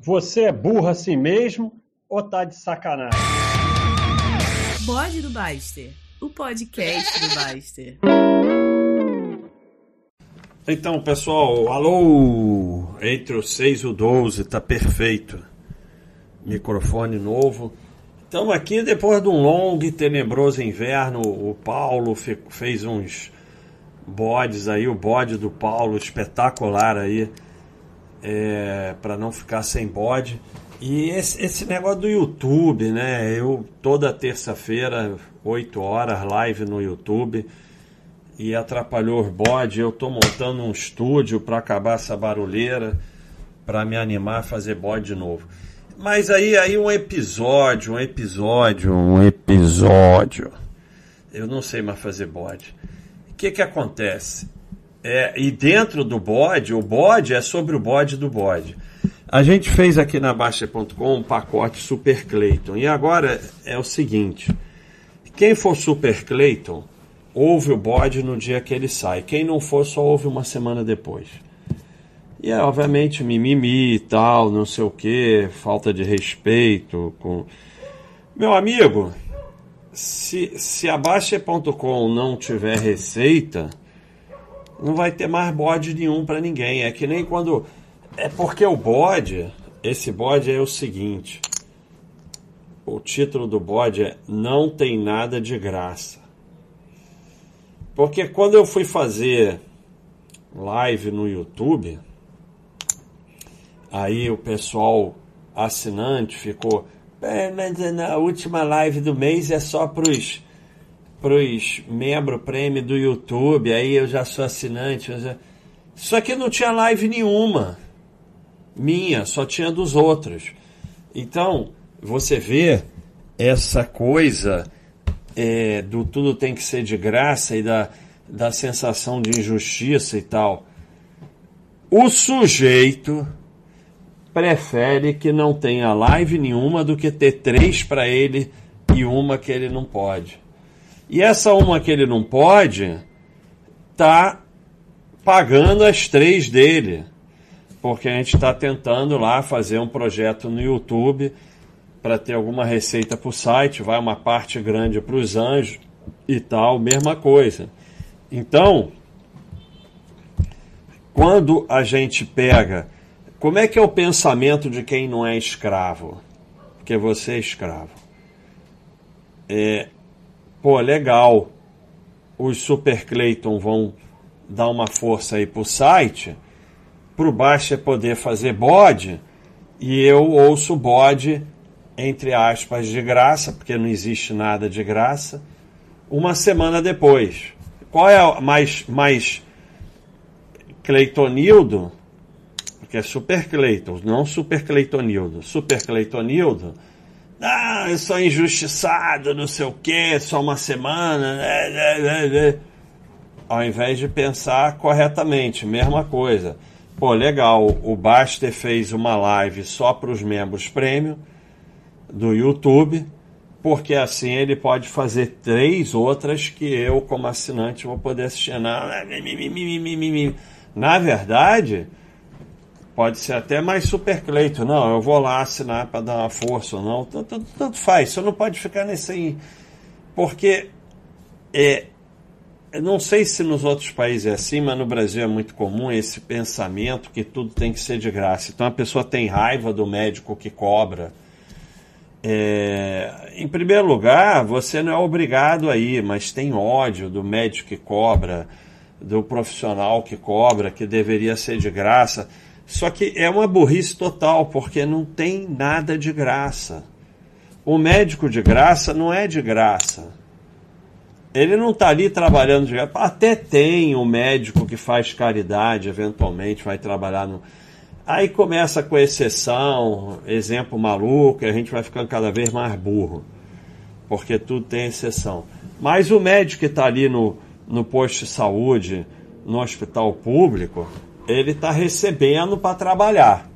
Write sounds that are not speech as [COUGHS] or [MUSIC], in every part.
Você é burro assim mesmo ou tá de sacanagem? Bode do Baster, o podcast do Baster. Então, pessoal, alô! Entre o 6 e o 12, tá perfeito. Microfone novo. Estamos aqui depois de um longo e tenebroso inverno. O Paulo fez uns bodes aí, o bode do Paulo espetacular aí é, para não ficar sem bode. E esse, esse, negócio do YouTube, né? Eu toda terça-feira, 8 horas, live no YouTube. E atrapalhou os bode. Eu tô montando um estúdio para acabar essa barulheira, para me animar a fazer bode de novo. Mas aí, aí um episódio, um episódio, um episódio. Eu não sei mais fazer bode. O que que acontece? É, e dentro do bode, o bode é sobre o bode do bode. A gente fez aqui na Baixa.com um pacote Super Clayton. E agora é o seguinte: quem for Super Clayton, ouve o bode no dia que ele sai. Quem não for, só ouve uma semana depois. E é, obviamente, mimimi e tal, não sei o que, falta de respeito. com Meu amigo, se, se a Baixa.com não tiver receita não vai ter mais bode nenhum para ninguém. É que nem quando. É porque o bode, esse bode é o seguinte: o título do bode é Não tem nada de graça. Porque quando eu fui fazer live no YouTube, aí o pessoal assinante ficou. Mas na última live do mês é só para os pros membro prêmio do YouTube, aí eu já sou assinante. Já... Só que não tinha live nenhuma minha, só tinha dos outros. Então, você vê essa coisa é, do tudo tem que ser de graça e da, da sensação de injustiça e tal. O sujeito prefere que não tenha live nenhuma do que ter três para ele e uma que ele não pode. E essa uma que ele não pode, tá pagando as três dele. Porque a gente está tentando lá fazer um projeto no YouTube para ter alguma receita para o site, vai uma parte grande para os anjos e tal, mesma coisa. Então, quando a gente pega, como é que é o pensamento de quem não é escravo? Porque você é escravo. É, pô, legal, os Super Clayton vão dar uma força aí pro site, pro Baixa poder fazer bode, e eu ouço bode, entre aspas, de graça, porque não existe nada de graça, uma semana depois. Qual é mais, mais Cleitonildo? Porque é Super Cleiton, não Super Cleitonildo. Super Cleitonildo ah, eu sou injustiçado, não sei o que, só uma semana. Né, né, né, Ao invés de pensar corretamente, mesma coisa. Pô, legal, o Baster fez uma live só para os membros prêmio do YouTube, porque assim ele pode fazer três outras que eu, como assinante, vou poder assistir. Na verdade, Pode ser até mais super Cleito. Não, eu vou lá assinar para dar uma força ou não. Tanto, tanto faz. Você não pode ficar nesse aí. Porque é, eu não sei se nos outros países é assim, mas no Brasil é muito comum esse pensamento que tudo tem que ser de graça. Então a pessoa tem raiva do médico que cobra. É, em primeiro lugar, você não é obrigado a ir, mas tem ódio do médico que cobra, do profissional que cobra, que deveria ser de graça. Só que é uma burrice total, porque não tem nada de graça. O médico de graça não é de graça. Ele não está ali trabalhando de graça. Até tem um médico que faz caridade, eventualmente vai trabalhar no. Aí começa com exceção, exemplo maluco, e a gente vai ficando cada vez mais burro. Porque tudo tem exceção. Mas o médico que está ali no, no posto de saúde, no hospital público, ele está recebendo para trabalhar.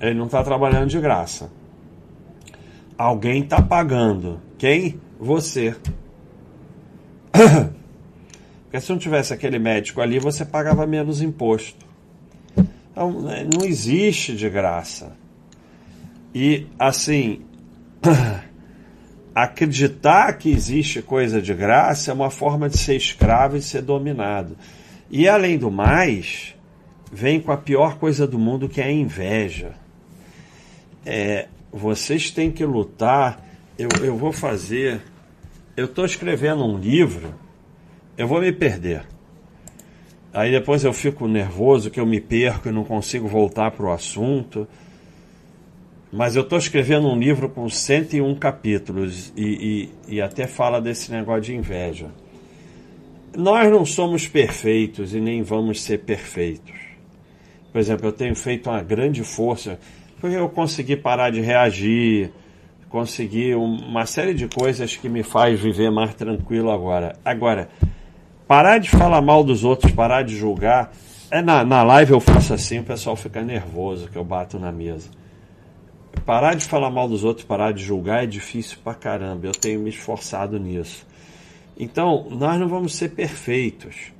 Ele não está trabalhando de graça. Alguém está pagando. Quem? Você. [COUGHS] Porque se não tivesse aquele médico ali, você pagava menos imposto. Então, né, não existe de graça. E, assim, [COUGHS] acreditar que existe coisa de graça é uma forma de ser escravo e ser dominado. E, além do mais, vem com a pior coisa do mundo, que é a inveja. É, vocês têm que lutar. Eu, eu vou fazer. Eu estou escrevendo um livro, eu vou me perder. Aí depois eu fico nervoso que eu me perco e não consigo voltar para o assunto. Mas eu estou escrevendo um livro com 101 capítulos e, e, e até fala desse negócio de inveja. Nós não somos perfeitos e nem vamos ser perfeitos. Por exemplo, eu tenho feito uma grande força porque eu consegui parar de reagir, consegui uma série de coisas que me faz viver mais tranquilo agora. Agora, parar de falar mal dos outros, parar de julgar. É na, na live eu faço assim, o pessoal fica nervoso que eu bato na mesa. Parar de falar mal dos outros, parar de julgar é difícil pra caramba. Eu tenho me esforçado nisso. Então, nós não vamos ser perfeitos.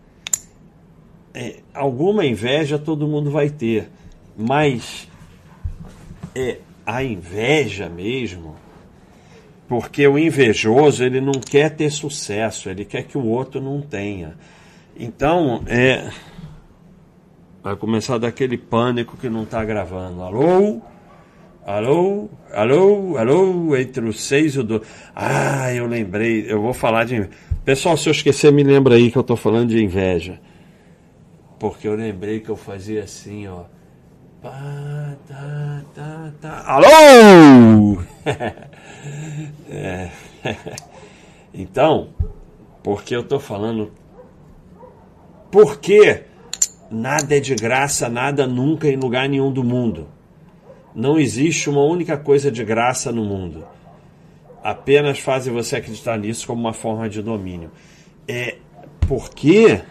É, alguma inveja todo mundo vai ter, mas é a inveja mesmo porque o invejoso, ele não quer ter sucesso, ele quer que o outro não tenha. Então, é. Vai começar daquele pânico que não está gravando. Alô? Alô? Alô? Alô? Entre o 6 e o 12. Ah, eu lembrei. Eu vou falar de. Pessoal, se eu esquecer, me lembra aí que eu estou falando de inveja. Porque eu lembrei que eu fazia assim, ó. Pá, tá, tá, tá. Alô? [LAUGHS] é. [LAUGHS] então, porque eu estou falando. Porque nada é de graça, nada nunca em lugar nenhum do mundo. Não existe uma única coisa de graça no mundo. Apenas fazem você acreditar nisso como uma forma de domínio. É porque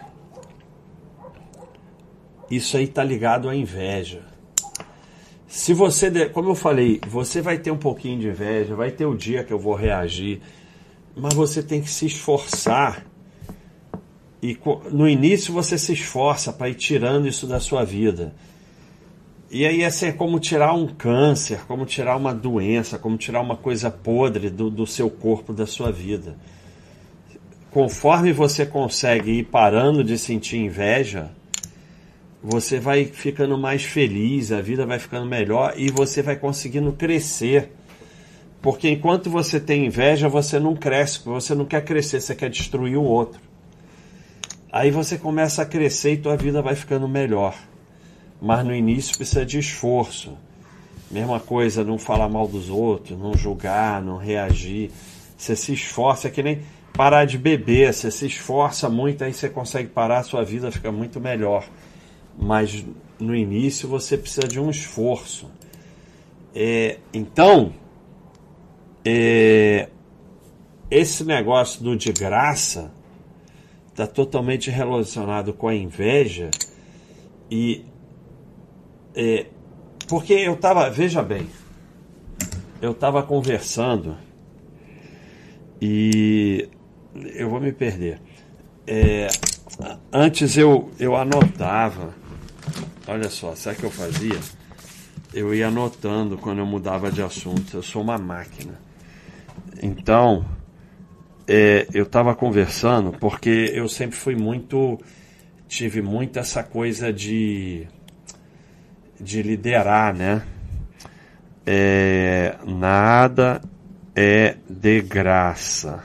isso aí está ligado à inveja. Se você, como eu falei, você vai ter um pouquinho de inveja, vai ter o dia que eu vou reagir, mas você tem que se esforçar. E no início você se esforça para ir tirando isso da sua vida. E aí essa é como tirar um câncer, como tirar uma doença, como tirar uma coisa podre do, do seu corpo, da sua vida. Conforme você consegue ir parando de sentir inveja, você vai ficando mais feliz, a vida vai ficando melhor e você vai conseguindo crescer. Porque enquanto você tem inveja, você não cresce, você não quer crescer, você quer destruir o outro. Aí você começa a crescer e tua vida vai ficando melhor. Mas no início precisa de esforço. Mesma coisa, não falar mal dos outros, não julgar, não reagir. Você se esforça, é que nem parar de beber, você se esforça muito, aí você consegue parar, sua vida fica muito melhor mas no início você precisa de um esforço. É, então, é, esse negócio do de graça está totalmente relacionado com a inveja e é, porque eu estava, veja bem, eu estava conversando e eu vou me perder. É, antes eu, eu anotava Olha só, sabe o que eu fazia? Eu ia anotando quando eu mudava de assunto. Eu sou uma máquina. Então, é, eu estava conversando porque eu sempre fui muito. Tive muito essa coisa de. De liderar, né? É, nada é de graça.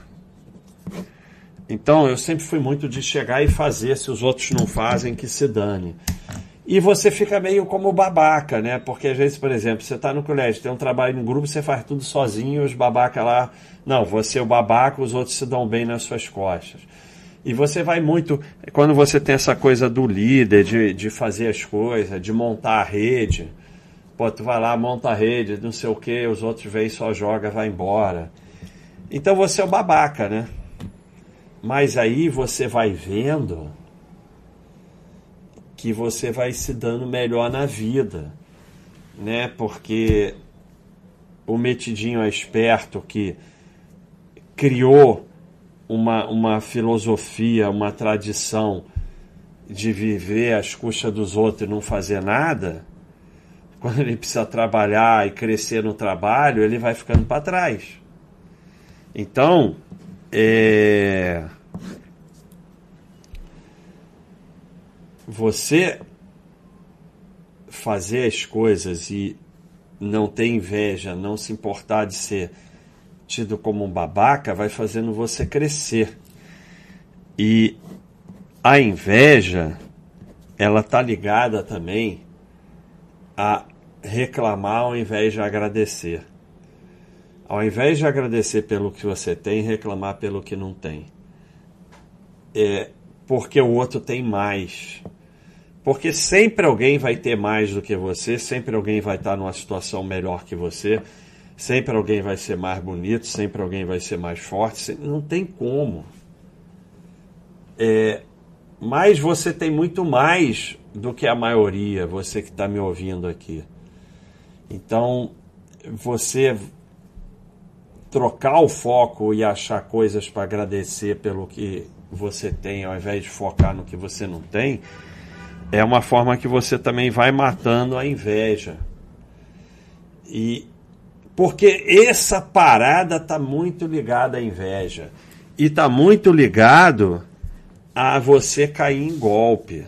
Então eu sempre fui muito de chegar e fazer, se os outros não fazem, que se dane. E você fica meio como babaca, né? Porque às vezes, por exemplo, você está no colégio, tem um trabalho em grupo, você faz tudo sozinho, os babaca lá. Não, você é o babaca, os outros se dão bem nas suas costas. E você vai muito. Quando você tem essa coisa do líder, de, de fazer as coisas, de montar a rede. Pô, tu vai lá, monta a rede, não sei o que, os outros vêm, só joga, vai embora. Então você é o babaca, né? Mas aí você vai vendo que você vai se dando melhor na vida, né? Porque o metidinho é esperto que criou uma, uma filosofia, uma tradição de viver às custas dos outros e não fazer nada, quando ele precisa trabalhar e crescer no trabalho, ele vai ficando para trás. Então, é... você fazer as coisas e não ter inveja, não se importar de ser tido como um babaca, vai fazendo você crescer. E a inveja, ela tá ligada também a reclamar ao invés de agradecer. Ao invés de agradecer pelo que você tem, reclamar pelo que não tem. É porque o outro tem mais. Porque sempre alguém vai ter mais do que você, sempre alguém vai estar numa situação melhor que você, sempre alguém vai ser mais bonito, sempre alguém vai ser mais forte. Não tem como. É, mas você tem muito mais do que a maioria, você que está me ouvindo aqui. Então, você trocar o foco e achar coisas para agradecer pelo que você tem, ao invés de focar no que você não tem, é uma forma que você também vai matando a inveja. E porque essa parada está muito ligada à inveja e está muito ligado a você cair em golpe.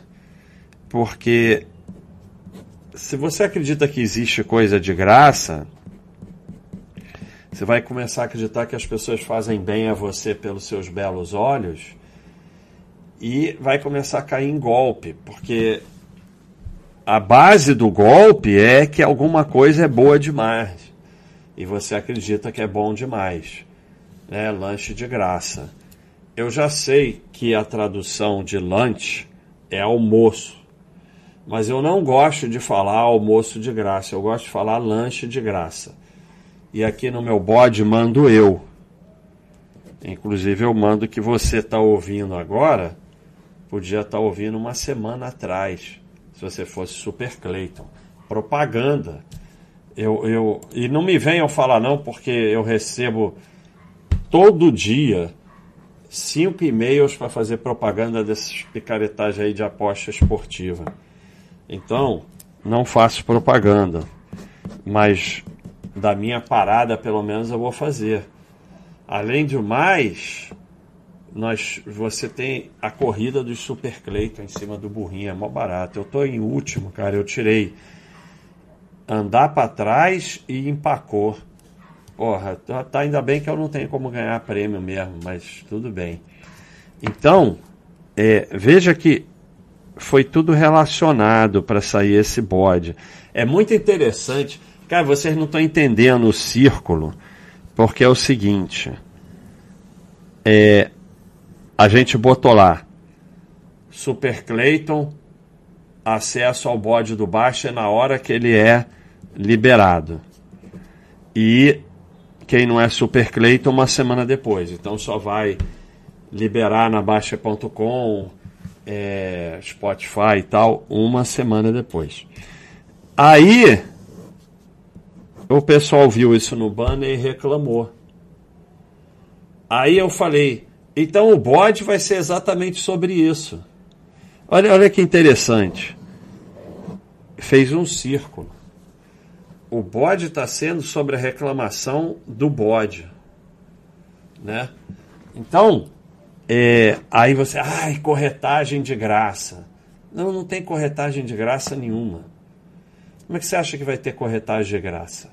Porque se você acredita que existe coisa de graça, você vai começar a acreditar que as pessoas fazem bem a você pelos seus belos olhos e vai começar a cair em golpe, porque a base do golpe é que alguma coisa é boa demais e você acredita que é bom demais, né? Lanche de graça. Eu já sei que a tradução de lunch é almoço, mas eu não gosto de falar almoço de graça, eu gosto de falar lanche de graça. E aqui no meu bode mando eu. Inclusive eu mando que você está ouvindo agora podia estar tá ouvindo uma semana atrás, se você fosse Super Clayton. Propaganda. Eu, eu, e não me venham falar não, porque eu recebo todo dia cinco e-mails para fazer propaganda dessas picaretagens aí de aposta esportiva. Então, não faço propaganda. Mas da minha parada, pelo menos, eu vou fazer. Além do mais, nós, você tem a corrida do Super Clayton em cima do burrinho, é mó barato. Eu tô em último, cara, eu tirei andar para trás e empacou. Porra, tá, tá, ainda bem que eu não tenho como ganhar prêmio mesmo, mas tudo bem. Então, é, veja que foi tudo relacionado para sair esse bode. É muito interessante. Cara, vocês não estão entendendo o círculo, porque é o seguinte. É, a gente botou lá Super Clayton, acesso ao bode do Baixa na hora que ele é liberado. E quem não é Super Clayton, uma semana depois. Então só vai liberar na Baixa.com, é, Spotify e tal, uma semana depois. Aí o pessoal viu isso no banner e reclamou. Aí eu falei, então o bode vai ser exatamente sobre isso. Olha, olha que interessante. Fez um círculo. O bode está sendo sobre a reclamação do bode. Né? Então, é, aí você, ai, corretagem de graça. Não, não tem corretagem de graça nenhuma. Como é que você acha que vai ter corretagem de graça?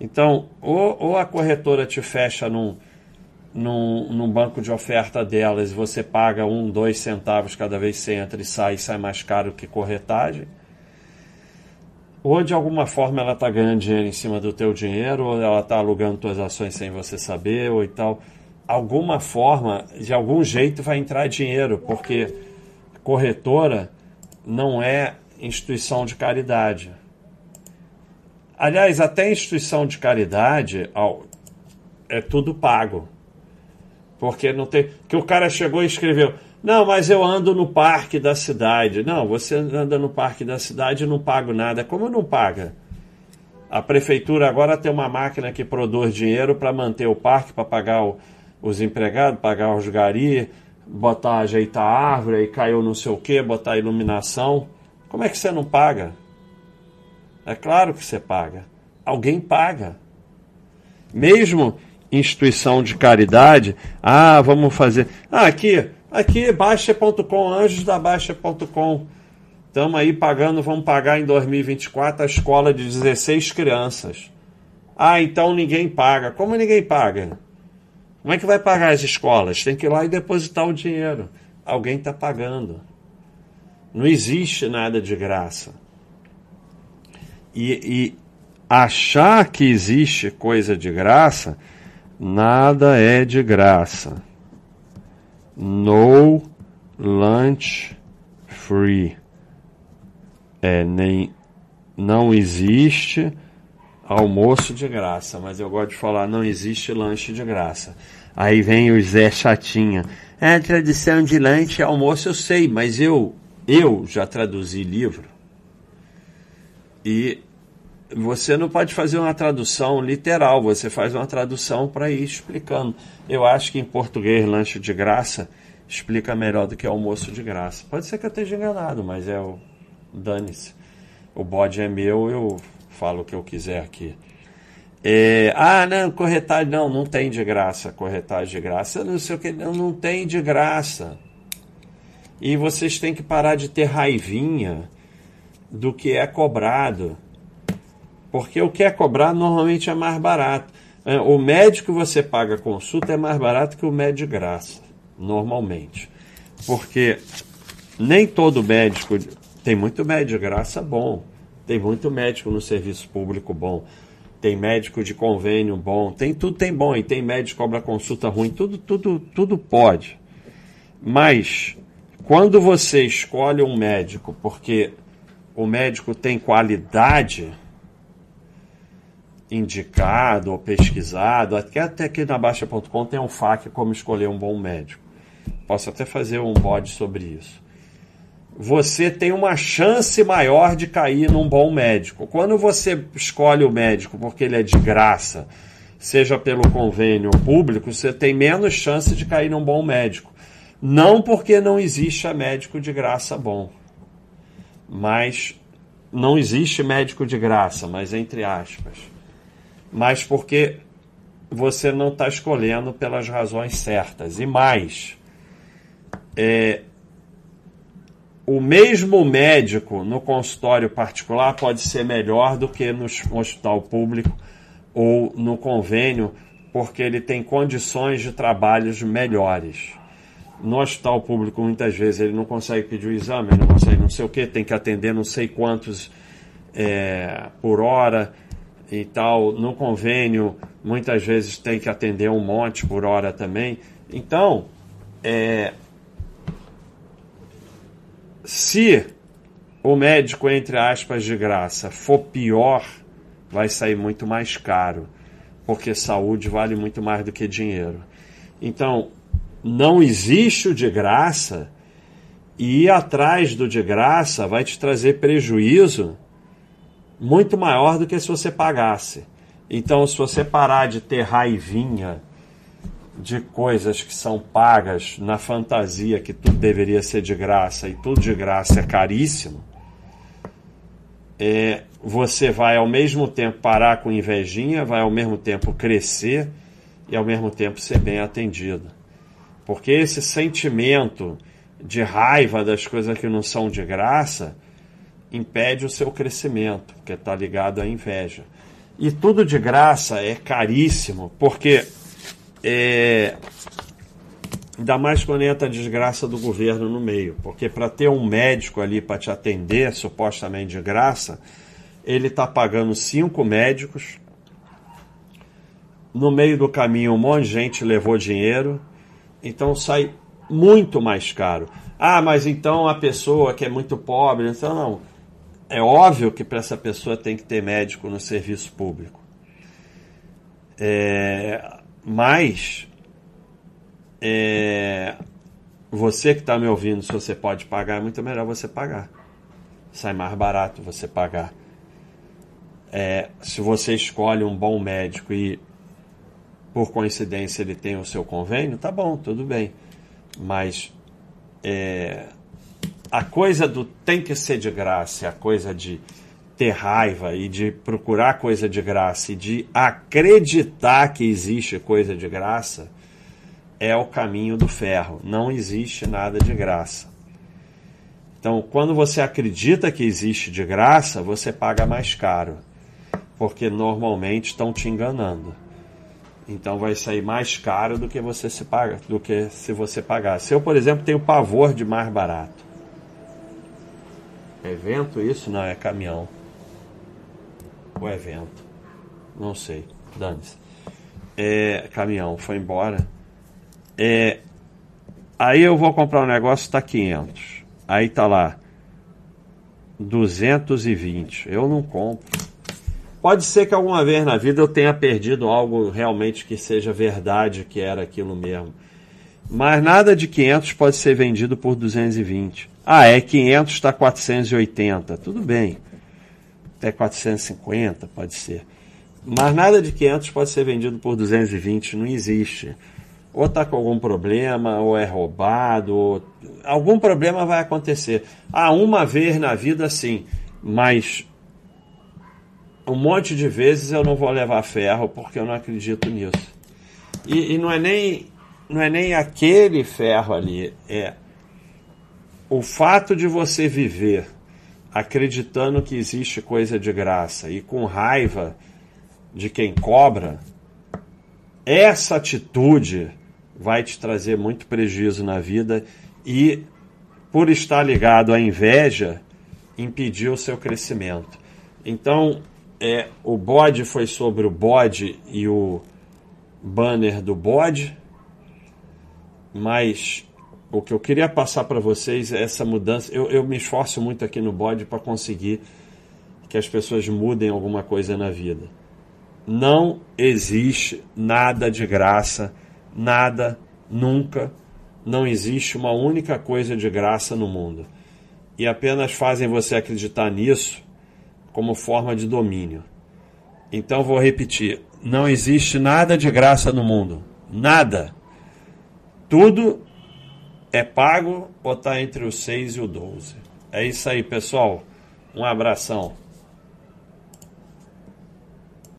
Então, ou, ou a corretora te fecha num, num, num banco de oferta delas você paga um, dois centavos cada vez que você entra e sai, e sai mais caro que corretagem, ou de alguma forma ela está ganhando dinheiro em cima do teu dinheiro, ou ela está alugando suas ações sem você saber, ou e tal. Alguma forma, de algum jeito vai entrar dinheiro, porque corretora não é instituição de caridade. Aliás, até instituição de caridade é tudo pago. Porque não tem. Que o cara chegou e escreveu. Não, mas eu ando no parque da cidade. Não, você anda no parque da cidade e não pago nada. Como não paga? A prefeitura agora tem uma máquina que produz dinheiro para manter o parque, para pagar o, os empregados, pagar os gari, botar, ajeitar a árvore, aí caiu não sei o que, botar iluminação. Como é que você não paga? É claro que você paga. Alguém paga. Mesmo instituição de caridade, ah, vamos fazer. Ah, aqui, aqui, Baixa.com, anjos da Baixa.com. Estamos aí pagando, vamos pagar em 2024 a escola de 16 crianças. Ah, então ninguém paga. Como ninguém paga? Como é que vai pagar as escolas? Tem que ir lá e depositar o dinheiro. Alguém está pagando. Não existe nada de graça. E, e achar que existe coisa de graça, nada é de graça. No lunch free. É, nem não existe almoço de graça, mas eu gosto de falar não existe lanche de graça. Aí vem o Zé Chatinha. É a tradição de lanche almoço, eu sei, mas eu, eu já traduzi livro. E você não pode fazer uma tradução literal, você faz uma tradução para ir explicando. Eu acho que em português lanche de graça explica melhor do que almoço de graça. Pode ser que eu esteja enganado, mas é o dane-se. O bode é meu, eu falo o que eu quiser aqui. É, ah, não, corretagem, não, não tem de graça, corretagem de graça, não sei o que, não, não tem de graça. E vocês têm que parar de ter raivinha do que é cobrado. Porque o que é cobrado normalmente é mais barato. É, o médico que você paga consulta é mais barato que o médico de graça, normalmente. Porque nem todo médico, tem muito médico de graça bom. Tem muito médico no serviço público bom. Tem médico de convênio bom. Tem tudo tem bom. E tem médico que cobra consulta ruim. Tudo, tudo, tudo pode. Mas quando você escolhe um médico porque o médico tem qualidade indicado ou pesquisado, até, até aqui na Baixa.com tem um FAQ como escolher um bom médico. Posso até fazer um bode sobre isso você tem uma chance maior de cair num bom médico. Quando você escolhe o médico porque ele é de graça, seja pelo convênio público, você tem menos chance de cair num bom médico. Não porque não existe médico de graça bom, mas não existe médico de graça, mas entre aspas. Mas porque você não está escolhendo pelas razões certas. E mais, é, o mesmo médico no consultório particular pode ser melhor do que no hospital público ou no convênio, porque ele tem condições de trabalhos melhores. No hospital público, muitas vezes, ele não consegue pedir o exame, não consegue não sei o que, tem que atender não sei quantos é, por hora e tal. No convênio, muitas vezes tem que atender um monte por hora também. Então, é, se o médico, entre aspas, de graça for pior, vai sair muito mais caro, porque saúde vale muito mais do que dinheiro. Então, não existe o de graça, e ir atrás do de graça vai te trazer prejuízo muito maior do que se você pagasse. Então, se você parar de ter raivinha de coisas que são pagas na fantasia que tudo deveria ser de graça e tudo de graça é caríssimo, é, você vai ao mesmo tempo parar com invejinha, vai ao mesmo tempo crescer e ao mesmo tempo ser bem atendido. Porque esse sentimento de raiva das coisas que não são de graça impede o seu crescimento, porque está ligado à inveja. E tudo de graça é caríssimo, porque é, ainda mais quando entra a desgraça do governo no meio, porque para ter um médico ali para te atender, supostamente de graça, ele está pagando cinco médicos. No meio do caminho, um monte de gente levou dinheiro, então sai muito mais caro. Ah, mas então a pessoa que é muito pobre, então não. É óbvio que para essa pessoa tem que ter médico no serviço público. É, mas é, você que está me ouvindo, se você pode pagar, é muito melhor você pagar. Sai mais barato você pagar. É, se você escolhe um bom médico e por coincidência ele tem o seu convênio, tá bom, tudo bem. Mas é, a coisa do tem que ser de graça, a coisa de ter raiva e de procurar coisa de graça e de acreditar que existe coisa de graça é o caminho do ferro. Não existe nada de graça. Então, quando você acredita que existe de graça, você paga mais caro, porque normalmente estão te enganando. Então vai sair mais caro do que você se paga, do que se você pagasse. Eu, por exemplo, tenho pavor de mais barato. Evento isso não é caminhão. O evento. Não sei. Dane-se. É, caminhão, foi embora. É, aí eu vou comprar um negócio, está 500. Aí tá lá 220. Eu não compro. Pode ser que alguma vez na vida eu tenha perdido algo realmente que seja verdade, que era aquilo mesmo. Mas nada de 500 pode ser vendido por 220. Ah, é 500 está 480. Tudo bem. Até 450 pode ser. Mas nada de 500 pode ser vendido por 220. Não existe. Ou está com algum problema, ou é roubado. Ou... Algum problema vai acontecer. Ah, uma vez na vida sim. Mas um monte de vezes eu não vou levar ferro porque eu não acredito nisso. E, e, não é nem não é nem aquele ferro ali, é o fato de você viver acreditando que existe coisa de graça e com raiva de quem cobra, essa atitude vai te trazer muito prejuízo na vida e por estar ligado à inveja, impedir o seu crescimento. Então, é, o bode foi sobre o bode e o banner do bode, mas o que eu queria passar para vocês é essa mudança. Eu, eu me esforço muito aqui no bode para conseguir que as pessoas mudem alguma coisa na vida. Não existe nada de graça, nada, nunca. Não existe uma única coisa de graça no mundo. E apenas fazem você acreditar nisso como forma de domínio. Então vou repetir: não existe nada de graça no mundo. Nada. Tudo é pago ou está entre o 6 e o 12. É isso aí, pessoal. Um abração.